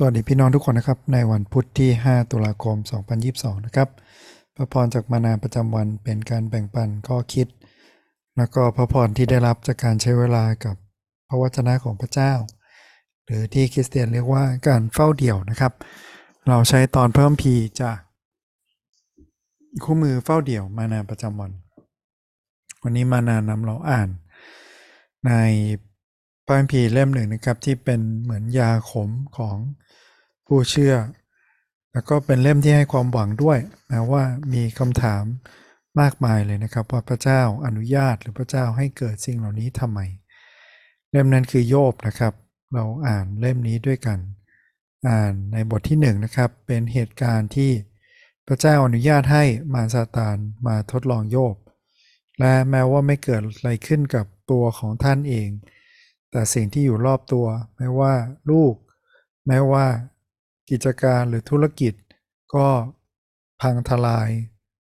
สวัสดีพี่น้องทุกคนนะครับ ในวันพุธที่ 5 ตุลาคม 2022 นะครับพระพรจากมานาประจำวันเป็นการแบ่งปันข้อคิด แล้วก็พระพรที่ได้รับจากการใช้เวลากับพระวจนะของพระเจ้า หรือที่คริสเตียนเรียกว่าการเฝ้าเดี่ยวนะครับ เราใช้ตอนเพิ่มพีจากคู่มือเฝ้าเดี่ยวมานาประจำวัน วันนี้มานานำเราอ่านใน พระคัมภีร์เล่มหนึ่งนะครับที่เป็นเหมือนยาขมของผู้เชื่อ แล้วก็เป็นเล่มที่ให้ความหวังด้วยแม้ว่ามีคำถามมากมายเลยนะครับ ว่าพระเจ้าอนุญาตหรือพระเจ้าให้เกิดสิ่งเหล่านี้ทำไม เล่มนั้นคือโยบนะครับ เราอ่านเล่มนี้ด้วยกัน อ่านในบทที่หนึ่งนะครับเป็นเหตุการณ์ที่พระเจ้าอนุญาตให้มารซาตานมาทดลองโยบ และแม้ว่าไม่เกิดอะไรขึ้นกับตัวของท่านเอง แต่สิ่งที่อยู่รอบตัวแม้ว่าลูก แม้ว่า กิจการหรือธุรกิจ ก็พังทลาย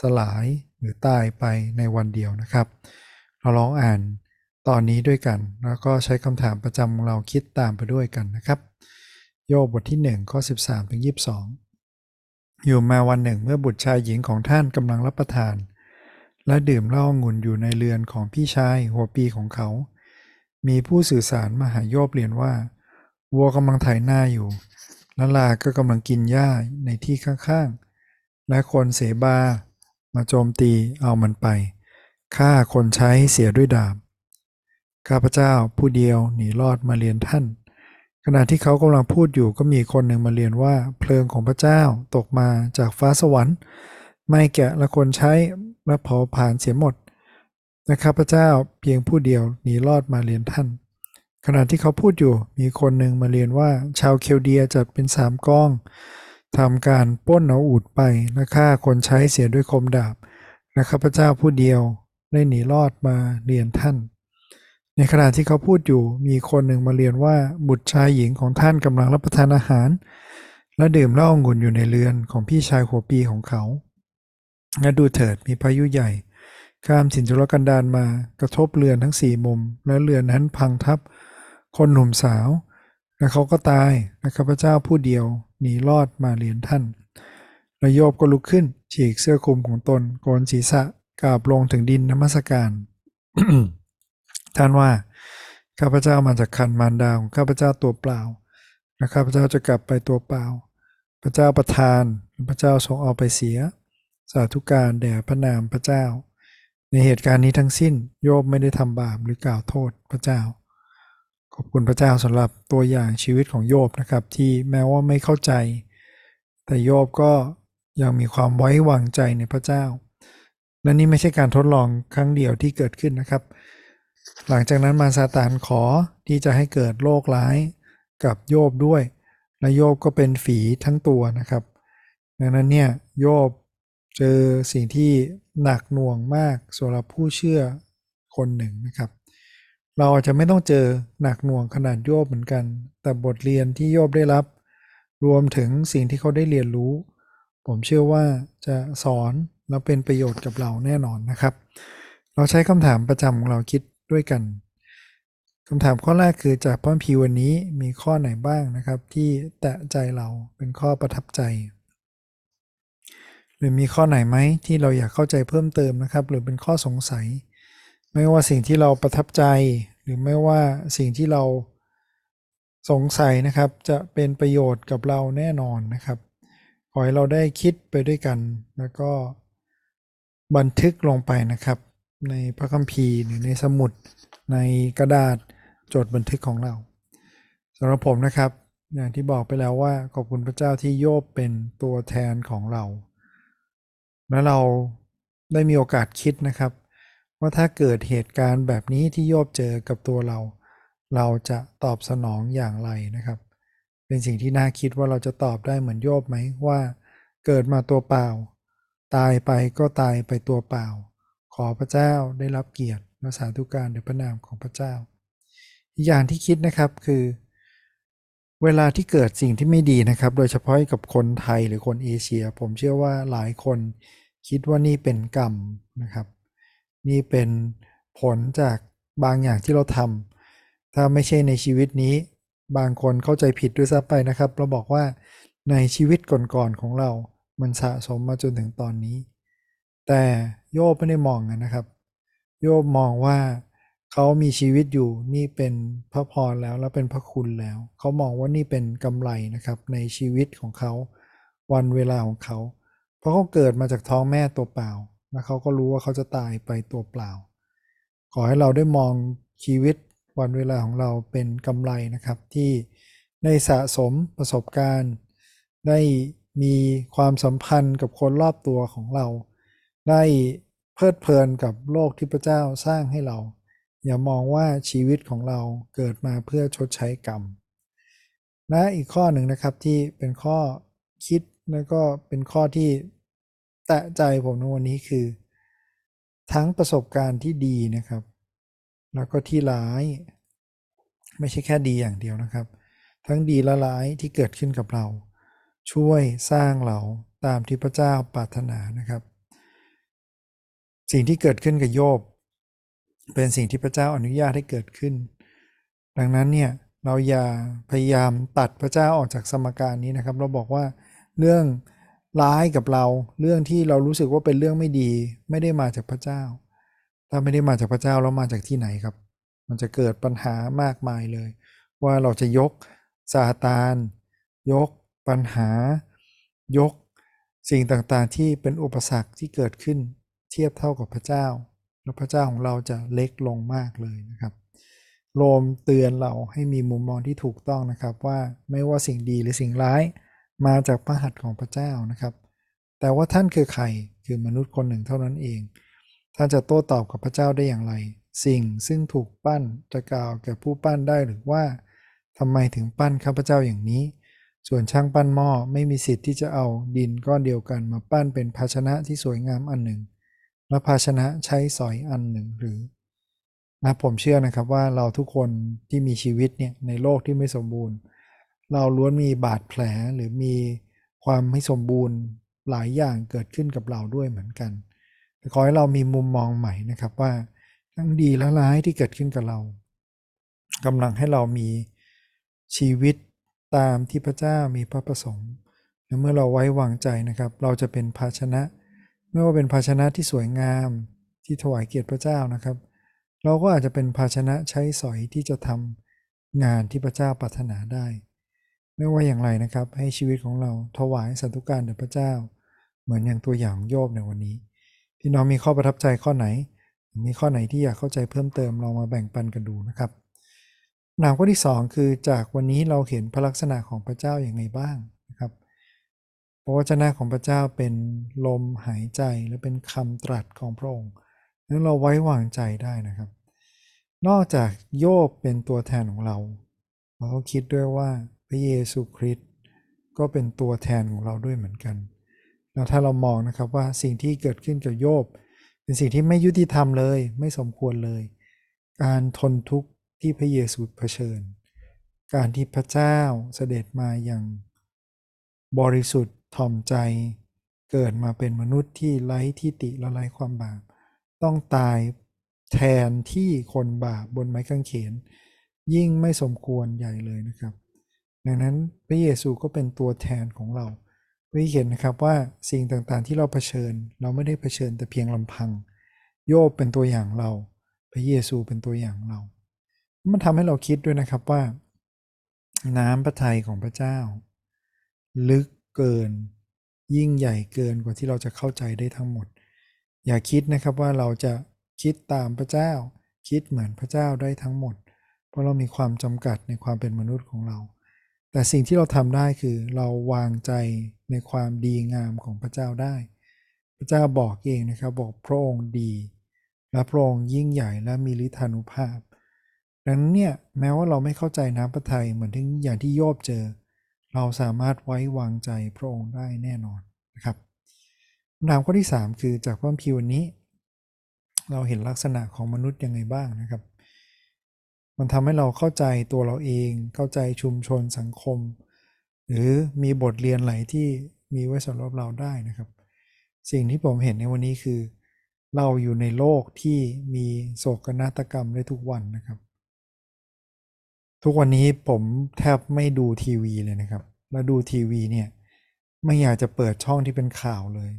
สลายหรือตายไปในวันเดียวนะครับ เราลองอ่านตอนนี้ด้วยกัน แล้วก็ใช้คำถามประจำเราคิดตามไปด้วยกันนะครับ โยบบทที่ 1 ข้อ 13ถึง22 อยู่มาวันหนึ่งเมื่อบุตรชายหญิงของท่านกำลังรับประทาน และดื่มเหล้าองุ่นอยู่ในเรือนของพี่ชายหัวปีของเขา มีผู้สื่อสารมาหาโยบเรียนว่า วัวกำลังไถหน้าอยู่และลาก็กำลังกินหญ้าในที่ข้างๆ และคนเสบา มาโจมตีเอามันไปฆ่าคนใช้เสียด้วยดาบ ข้าพเจ้าผู้เดียวหนีรอดมาเรียนท่าน ขณะที่เขากำลังพูดอยู่ก็มีคนหนึ่งมาเรียนว่า เพลิงของพระเจ้าตกมาจากฟ้าสวรรค์ ไม่แกะและคนใช้และเผาผลาญเสียหมด และข้าพเจ้าเพียงผู้เดียวหนีรอดมาเรียนท่าน ขณะที่เขาพูดอยู่มีคนหนึ่งมาเรียนว่าชาวเคลเดียจัดเป็นสามกองทำการป้นเอาอูดไปและฆ่าคนใช้เสียด้วยคมดาบและข้าพเจ้าผู้เดียวได้หนีรอดมาเรียนท่าน ในขณะที่เขาพูดอยู่มีคนหนึ่งมาเรียนว่าบุตรชายหญิงของท่านกำลังรับประทานอาหาร และดื่มเหล้าองุ่นอยู่ในเรือนของพี่ชายหัวปีของเขาและดูเถิดมีพายุใหญ่ ข้ามถิ่นทุรกันดารมากระทบเรือนทั้งสี่มุม และเรือนนั้นพังทับ คนหนุ่มสาว และเขาก็ตายและข้าพเจ้าผู้เดียวหนีรอดมาเรียนท่านและโยบก็ลุกขึ้น ฉีกเสื้อคลุมของตนโกนศีรษะกราบลงถึงดินนมัสการท่านว่าข้าพเจ้ามาจากคันมารดาของข้าพเจ้าตัวเปล่าและข้าพเจ้าจะกลับไปตัวเปล่า พระเจ้าประทานพระเจ้าทรงเอาไปเสีย สาธุการแด่พระนามพระเจ้า ในเหตุการณ์นี้ทั้งสิ้นโยบไม่ได้ทำบาปหรือกล่าวโทษพระเจ้า ขอบคุณพระเจ้าสำหรับตัวอย่างชีวิตของโยบนะครับ ที่แม้ว่าไม่เข้าใจ แต่โยบก็ยังมีความไว้วางใจในพระเจ้าและนี่ไม่ใช่การทดลองครั้งเดียวที่เกิดขึ้นนะครับ หลังจากนั้นมารซาตานขอที่จะให้เกิดโรคร้ายกับโยบด้วย และโยบก็เป็นฝีทั้งตัวนะครับ ดังนั้นเนี่ยโยบ เจอสิ่งที่หนักหน่วงมากสำหรับผู้เชื่อคนหนึ่งนะครับ เราอาจจะไม่ต้องเจอหนักหน่วงขนาดโยบเหมือนกัน แต่บทเรียนที่โยบได้รับ รวมถึงสิ่งที่เขาได้เรียนรู้ ผมเชื่อว่าจะสอนแล้วเป็นประโยชน์กับเราแน่นอนนะครับ เราใช้คำถามประจำของเราคิดด้วยกันคำถามข้อแรกคือจากพระคัมภีวันนี้มีข้อไหนบ้างนะครับ ที่แตะใจเราเป็นข้อประทับใจ หรือมีข้อไหนไหมที่เราอยากเข้าใจเพิ่มเติมนะครับ หรือเป็นข้อสงสัย ไม่ว่าสิ่งที่เราประทับใจ หรือไม่ว่าสิ่งที่เราสงสัยนะครับ จะเป็นประโยชน์กับเราแน่นอนนะครับ ขอให้เราได้คิดไปด้วยกัน แล้วก็บันทึกลงไปนะครับ ในพระคัมภีร์หรือในสมุด ในกระดาษจดบันทึกของเราสำหรับผมนะครับอย่างที่บอกไปแล้วว่าขอบคุณพระเจ้าที่โยบเป็นตัวแทนของเรา และเราได้มีโอกาสคิดนะครับ ว่าถ้าเกิดเหตุการณ์แบบนี้ที่โยบเจอกับตัวเรา เราจะตอบสนองอย่างไรนะครับ เป็นสิ่งที่น่าคิดว่าเราจะตอบได้เหมือนโยบไหมว่า เกิดมาตัวเปล่า ตายไปก็ตายไปตัวเปล่า ขอพระเจ้าได้รับเกียรติและสาธุการในพระนามของพระเจ้า อีกอย่างที่คิดนะครับคือ เวลาที่เกิดสิ่งที่ไม่ดีนะครับ โดยเฉพาะกับคนไทยหรือคนเอเชีย ผมเชื่อว่าหลายคน คิดว่านี่เป็นกรรมนะครับ นี่เป็นผลจากบางอย่างที่เราทำถ้าไม่ใช่ในชีวิตนี้ บางคนเข้าใจผิดด้วยซ้ำไปนะครับ เราบอกว่าในชีวิตก่อนๆของเรา มันสะสมมาจนถึงตอนนี้ แต่โยบไม่ได้มองนะครับ โยบมองว่าเขามีชีวิตอยู่นี่เป็นพระพรแล้วและเป็นพระคุณแล้ว เขามองว่านี่เป็นกำไรนะครับในชีวิตของเขา วันเวลาของเขา เพราะเขาเกิดมาจากท้องแม่ตัวเปล่า และเขาก็รู้ว่าเขาจะตายไปตัวเปล่า ขอให้เราได้มองชีวิตวันเวลาของเราเป็นกำไรนะครับ ที่ได้สะสมประสบการณ์ ได้มีความสัมพันธ์กับคนรอบตัวของเรา ได้เพลิดเพลินกับโลกที่พระเจ้าสร้างให้เรา อย่ามองว่าชีวิตของเราเกิดมาเพื่อชดใช้กรรมและอีกข้อหนึ่งนะครับที่เป็นข้อคิด แล้วก็เป็นข้อที่แตะใจผมในวันนี้คือ ทั้งประสบการณ์ที่ดีนะครับ แล้วก็ที่ร้าย ไม่ใช่แค่ดีอย่างเดียวนะครับ ทั้งดีและร้ายที่เกิดขึ้นกับเรา ช่วยสร้างเราตามที่พระเจ้าปรารถนานะครับ สิ่งที่เกิดขึ้นกับโยบ เป็นสิ่งที่พระเจ้าอนุญาตให้เกิดขึ้น ดังนั้นเนี่ยเราอย่าพยายามตัดพระเจ้าออกจากสมการนี้นะครับ เราบอกว่า เรื่องร้ายกับเราเรื่องที่เรารู้สึกว่าเป็นเรื่องไม่ดี ไม่ได้มาจากพระเจ้า ถ้าไม่ได้มาจากพระเจ้าแล้วมาจากที่ไหนครับ มันจะเกิดปัญหามากมายเลย ว่าเราจะยกซาตาน ยกปัญหา ยกสิ่งต่างๆที่เป็นอุปสรรคที่เกิดขึ้นเทียบเท่ากับพระเจ้า แล้วพระเจ้าของเราจะเล็กลงมากเลยนะครับโรมเตือนเราให้มีมุมมองที่ถูกต้องนะครับว่าไม่ว่าสิ่งดีหรือสิ่งร้าย มาจากพระหัตถ์ของพระเจ้านะครับ แต่ว่าท่านคือใครคือมนุษย์คนหนึ่งเท่านั้นเอง ท่านจะโต้ตอบกับพระเจ้าได้อย่างไร สิ่งซึ่งถูกปั้นจะกล่าวแก่ผู้ปั้นได้หรือว่าทำไมถึงปั้นข้าพเจ้าอย่างนี้ ส่วนช่างปั้นหม้อไม่มีสิทธิ์ที่จะเอาดินก้อนเดียวกันมาปั้นเป็นภาชนะที่สวยงามอันหนึ่ง และภาชนะใช้สอยอันหนึ่งหรือนะผมเชื่อนะครับว่าเราทุกคนที่มีชีวิตเนี่ยในโลกที่ไม่สมบูรณ์ เราล้วนมีบาดแผลหรือมีความไม่สมบูรณ์หลายอย่างเกิดขึ้นกับเราด้วยเหมือนกันแต่ขอให้เรามีมุมมองใหม่นะครับว่าทั้งดีและร้ายที่เกิดขึ้นกับเรากำลังให้เรามีชีวิตตามที่พระเจ้ามีพระประสงค์และเมื่อเราไว้วางใจนะครับ เราจะเป็นภาชนะ ไม่ว่าเป็นภาชนะที่สวยงามที่ถวายเกียรติพระเจ้านะครับ เราก็อาจจะเป็นภาชนะใช้สอยที่จะทำงานที่พระเจ้าปรารถนาได้ ไม่ว่าอย่างไรนะครับ ให้ชีวิตของเราถวายสันตุการแด่พระเจ้า เหมือนอย่างตัวอย่างโยบในวันนี้ พี่น้องมีข้อประทับใจข้อไหน มีข้อไหนที่อยากเข้าใจเพิ่มเติมลองมาแบ่งปันกันดูนะครับหนามข้อที่ 2 คือจากวันนี้เราเห็นพระลักษณะของพระเจ้าอย่างไรบ้างนะครับพระวจนะของพระเจ้าเป็นลมหายใจและเป็นคำตรัสของพระองค์นั้นเราไว้วางใจได้นะครับ นอกจากโยบเป็นตัวแทนของเรา เราก็คิดด้วยว่า พระเยซูคริสต์ก็เป็นตัวแทนของเราด้วยเหมือนกัน แล้วถ้าเรามองนะครับว่าสิ่งที่เกิดขึ้นกับโยบ เป็นสิ่งที่ไม่ยุติธรรมเลย ไม่สมควรเลย การทนทุกข์ที่พระเยซูเผชิญ การที่พระเจ้าเสด็จมาอย่างบริสุทธิ์ถ่อมใจ เกิดมาเป็นมนุษย์ที่ไร้ที่ติและไร้ความบาป ต้องตายแทนที่คนบาปบนไม้กางเขน ยิ่งไม่สมควรใหญ่เลยนะครับ ดังนั้นพระเยซูก็เป็นตัวแทนของเราเพื่อเห็นนะครับว่าสิ่งต่างๆที่เราเผชิญ เราไม่ได้เผชิญแต่เพียงลำพัง โยบเป็นตัวอย่างเรา พระเยซูเป็นตัวอย่างเรา มันทำให้เราคิดด้วยนะครับว่า น้ำพระทัยของพระเจ้า ลึกเกิน ยิ่งใหญ่เกินกว่าที่เราจะเข้าใจได้ทั้งหมด อย่าคิดนะครับว่าเราจะคิดตามพระเจ้า คิดเหมือนพระเจ้าได้ทั้งหมด เพราะเรามีความจำกัดในความเป็นมนุษย์ของเรา แต่สิ่งที่เราทำได้คือเราวางใจในความดีงามของพระเจ้าได้ พระเจ้าบอกเองนะครับบอกพระองค์ดี และพระองค์ยิ่งใหญ่และมีฤทธานุภาพ ดังนั้นเนี่ยแม้ว่าเราไม่เข้าใจน้ำพระทัยเหมือนที่อย่างที่โยบเจอ เราสามารถไว้วางใจพระองค์ได้แน่นอนนะครับคำถามข้อที่ 3 คือจากพระคัมภีร์วันนี้ เราเห็นลักษณะของมนุษย์ยังไงบ้างนะครับ มันทำให้เราเข้าใจตัวเราเอง เข้าใจชุมชนสังคม หรือมีบทเรียนไหลที่มีไว้สำหรับเราได้นะครับ สิ่งที่ผมเห็นในวันนี้คือ เราอยู่ในโลกที่มีโศกนาฏกรรมได้ทุกวันนะครับ ทุกวันนี้ผมแทบไม่ดูทีวีเลยนะครับ แล้วดูทีวีเนี่ยไม่อยากจะเปิดช่องที่เป็นข่าวเลย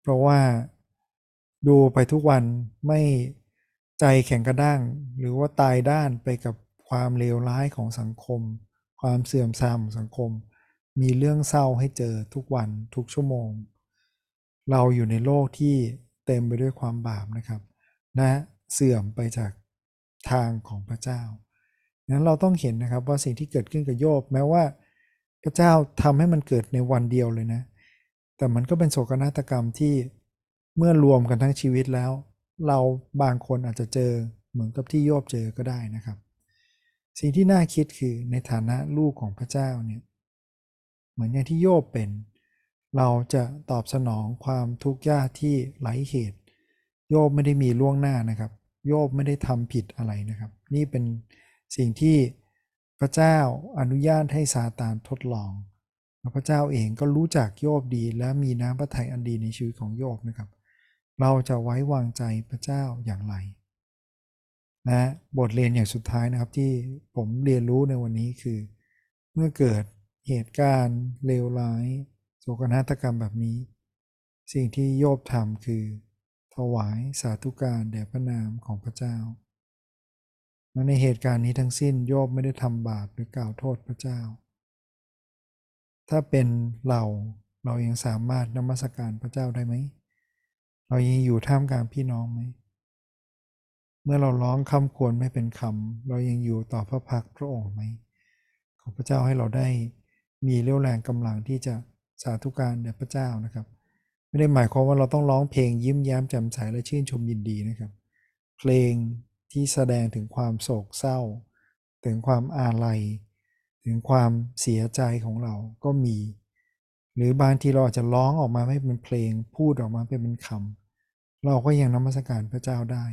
เพราะว่าดูไปทุกวันไม่ ใจแข็งกระด้าง หรือว่าตายด้านไปกับความเลวร้ายของสังคม ความเสื่อมทรามของสังคม มีเรื่องเศร้าให้เจอทุกวันทุกชั่วโมง เราอยู่ในโลกที่เต็มไปด้วยความบาปนะครับและเสื่อมไปจากทางของพระเจ้านั้นเราต้องเห็นนะครับว่าสิ่งที่เกิดขึ้นกับโยบแม้ว่า พระเจ้าทำให้มันเกิดในวันเดียวเลยนะ แต่มันก็เป็นโศกนาฏกรรมที่เมื่อรวมกันทั้งชีวิตแล้ว เราบางคนอาจจะเจอเหมือนกับที่โยบเจอก็ได้นะครับ สิ่งที่น่าคิดคือในฐานะลูกของพระเจ้าเนี่ยเหมือนอย่างที่โยบเป็น เราจะตอบสนองความทุกข์ยากที่ไร้เหตุ โยบไม่ได้มีล่วงหน้านะครับ โยบไม่ได้ทำผิดอะไรนะครับ นี่เป็นสิ่งที่พระเจ้าอนุญาตให้ซาตานทดลองแล้วพระเจ้าเองก็รู้จักโยบดีและมีน้ำพระทัยอันดีในชีวิตของโยบนะครับ เราจะไว้วางใจพระเจ้าอย่างไรนะบทเรียนอย่างสุดท้ายนะครับที่ผมเรียนรู้ในวันนี้คือ เมื่อเกิดเหตุการณ์เลวร้ายโศกนาฏกรรมแบบนี้ สิ่งที่โยบทำคือ ถวายสาธุการแด่พระนามของพระเจ้าและในเหตุการณ์นี้ทั้งสิ้นโยบไม่ได้ทำบาปหรือกล่าวโทษพระเจ้า ถ้าเป็นเราเรายังสามารถนมัสการพระเจ้าได้ไหม เรายังอยู่ท่ามกลางพี่น้องไหม เมื่อเราร้องคำควรไม่เป็นคำ เรายังอยู่ต่อพระพักพระองค์ไหม ขอพระเจ้าให้เราได้มีเรี่ยวแรงกำลังที่จะสาธุการแด่พระเจ้านะครับ ไม่ได้หมายความว่าเราต้องร้องเพลงยิ้มแย้มแจ่มใสและชื่นชมยินดีนะครับ เพลงที่แสดงถึงความโศกเศร้า ถึงความอาลัย ถึงความเสียใจของเราก็มี หรือบางทีเราอาจจะร้องออกมาไม่เป็นเพลง พูดออกมาเป็นคำเราก็ยังนมัสการพระเจ้าได้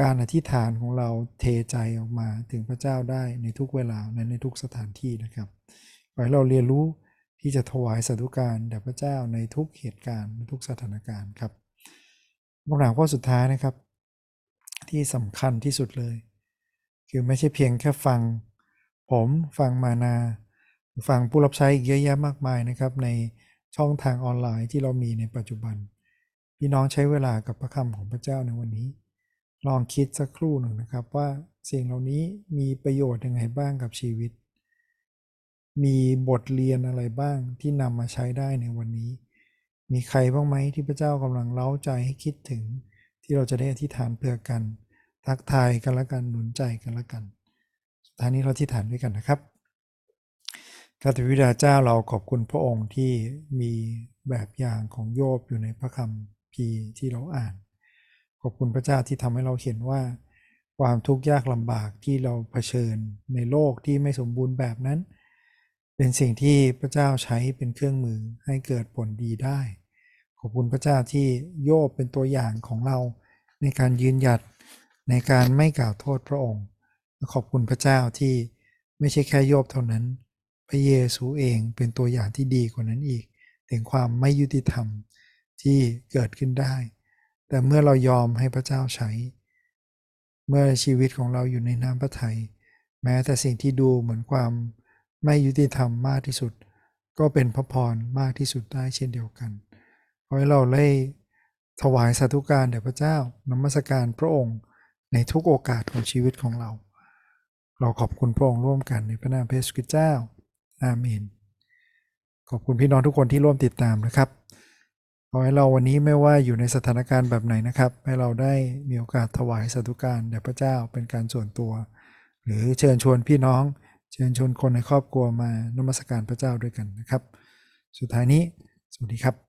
การอธิษฐานของเราเทใจออกมาถึงพระเจ้าได้ในทุกเวลาและในทุกสถานที่นะครับขอให้เราเรียนรู้ที่จะถวายสาธุการแด่พระเจ้าในทุกเหตุการณ์ในทุกสถานการณ์ครับคำถามข้อสุดท้ายนะครับ ที่สำคัญที่สุดเลย คือไม่ใช่เพียงแค่ฟัง ผมฟังมานา ฟังผู้รับใช้อีกเยอะแยะมากมายนะครับ ในช่องทางออนไลน์ที่เรามีในปัจจุบัน พี่น้องใช้เวลากับพระคำของพระเจ้าในวันนี้ ลองคิดสักครู่หนึ่งนะครับว่าสิ่งเหล่านี้มีประโยชน์ยังไงบ้างกับชีวิต มีบทเรียนอะไรบ้างที่นำมาใช้ได้ในวันนี้ มีใครบ้างไหมที่พระเจ้ากำลังเล้าใจให้คิดถึง ที่เราจะได้อธิษฐานเพื่อกัน ทักทายกันละกันหนุนใจกันละกันสุดท้ายนี้เราอธิษฐานด้วยกันนะครับ ข้าแต่วิดาเจ้าเราขอบคุณพระองค์ที่มีแบบอย่างของโยบอยู่ในพระคำพีร์ที่เราอ่าน ขอบคุณพระเจ้าที่ทำให้เราเห็นว่า ความทุกข์ยากลำบากที่เราเผชิญในโลกที่ไม่สมบูรณ์แบบนั้น เป็นสิ่งที่พระเจ้าใช้เป็นเครื่องมือให้เกิดผลดีได้ ขอบคุณพระเจ้าที่โยบเป็นตัวอย่างของเราในการยืนหยัดในการไม่กล่าวโทษพระองค์ ขอบคุณพระเจ้าที่ไม่ใช่แค่โยบเท่านั้น พระเยซูเองเป็นตัวอย่างที่ดีกว่านั้นอีก ถึงความไม่ยุติธรรมที่เกิดขึ้นได้ แต่เมื่อเรายอมให้พระเจ้าใช้ เมื่อชีวิตของเราอยู่ในน้ำพระทัยแม้แต่สิ่งที่ดูเหมือนความไม่ยุติธรรมมากที่สุด ก็เป็นพระพรมากที่สุดได้เช่นเดียวกันขอให้เราได้ถวายสาธุการแด่พระเจ้านมัสการพระองค์ในทุกโอกาสของชีวิตของเรา เราขอบคุณพระองค์ร่วมกันในพระนามพระเยซูคริสต์เจ้า อาเมน ขอบคุณพี่น้องทุกคนที่ร่วมติดตามนะครับขอให้เราวันนี้ไม่ว่าอยู่ในสถานการณ์แบบไหนนะครับ ให้เราได้มีโอกาสถวายสัตุการแด่พระเจ้าเป็นการส่วนตัว หรือเชิญชวนพี่น้อง เชิญชวนคนในครอบครัวมานมัสการพระเจ้าด้วยกันนะครับ สุดท้ายนี้ สวัสดีครับ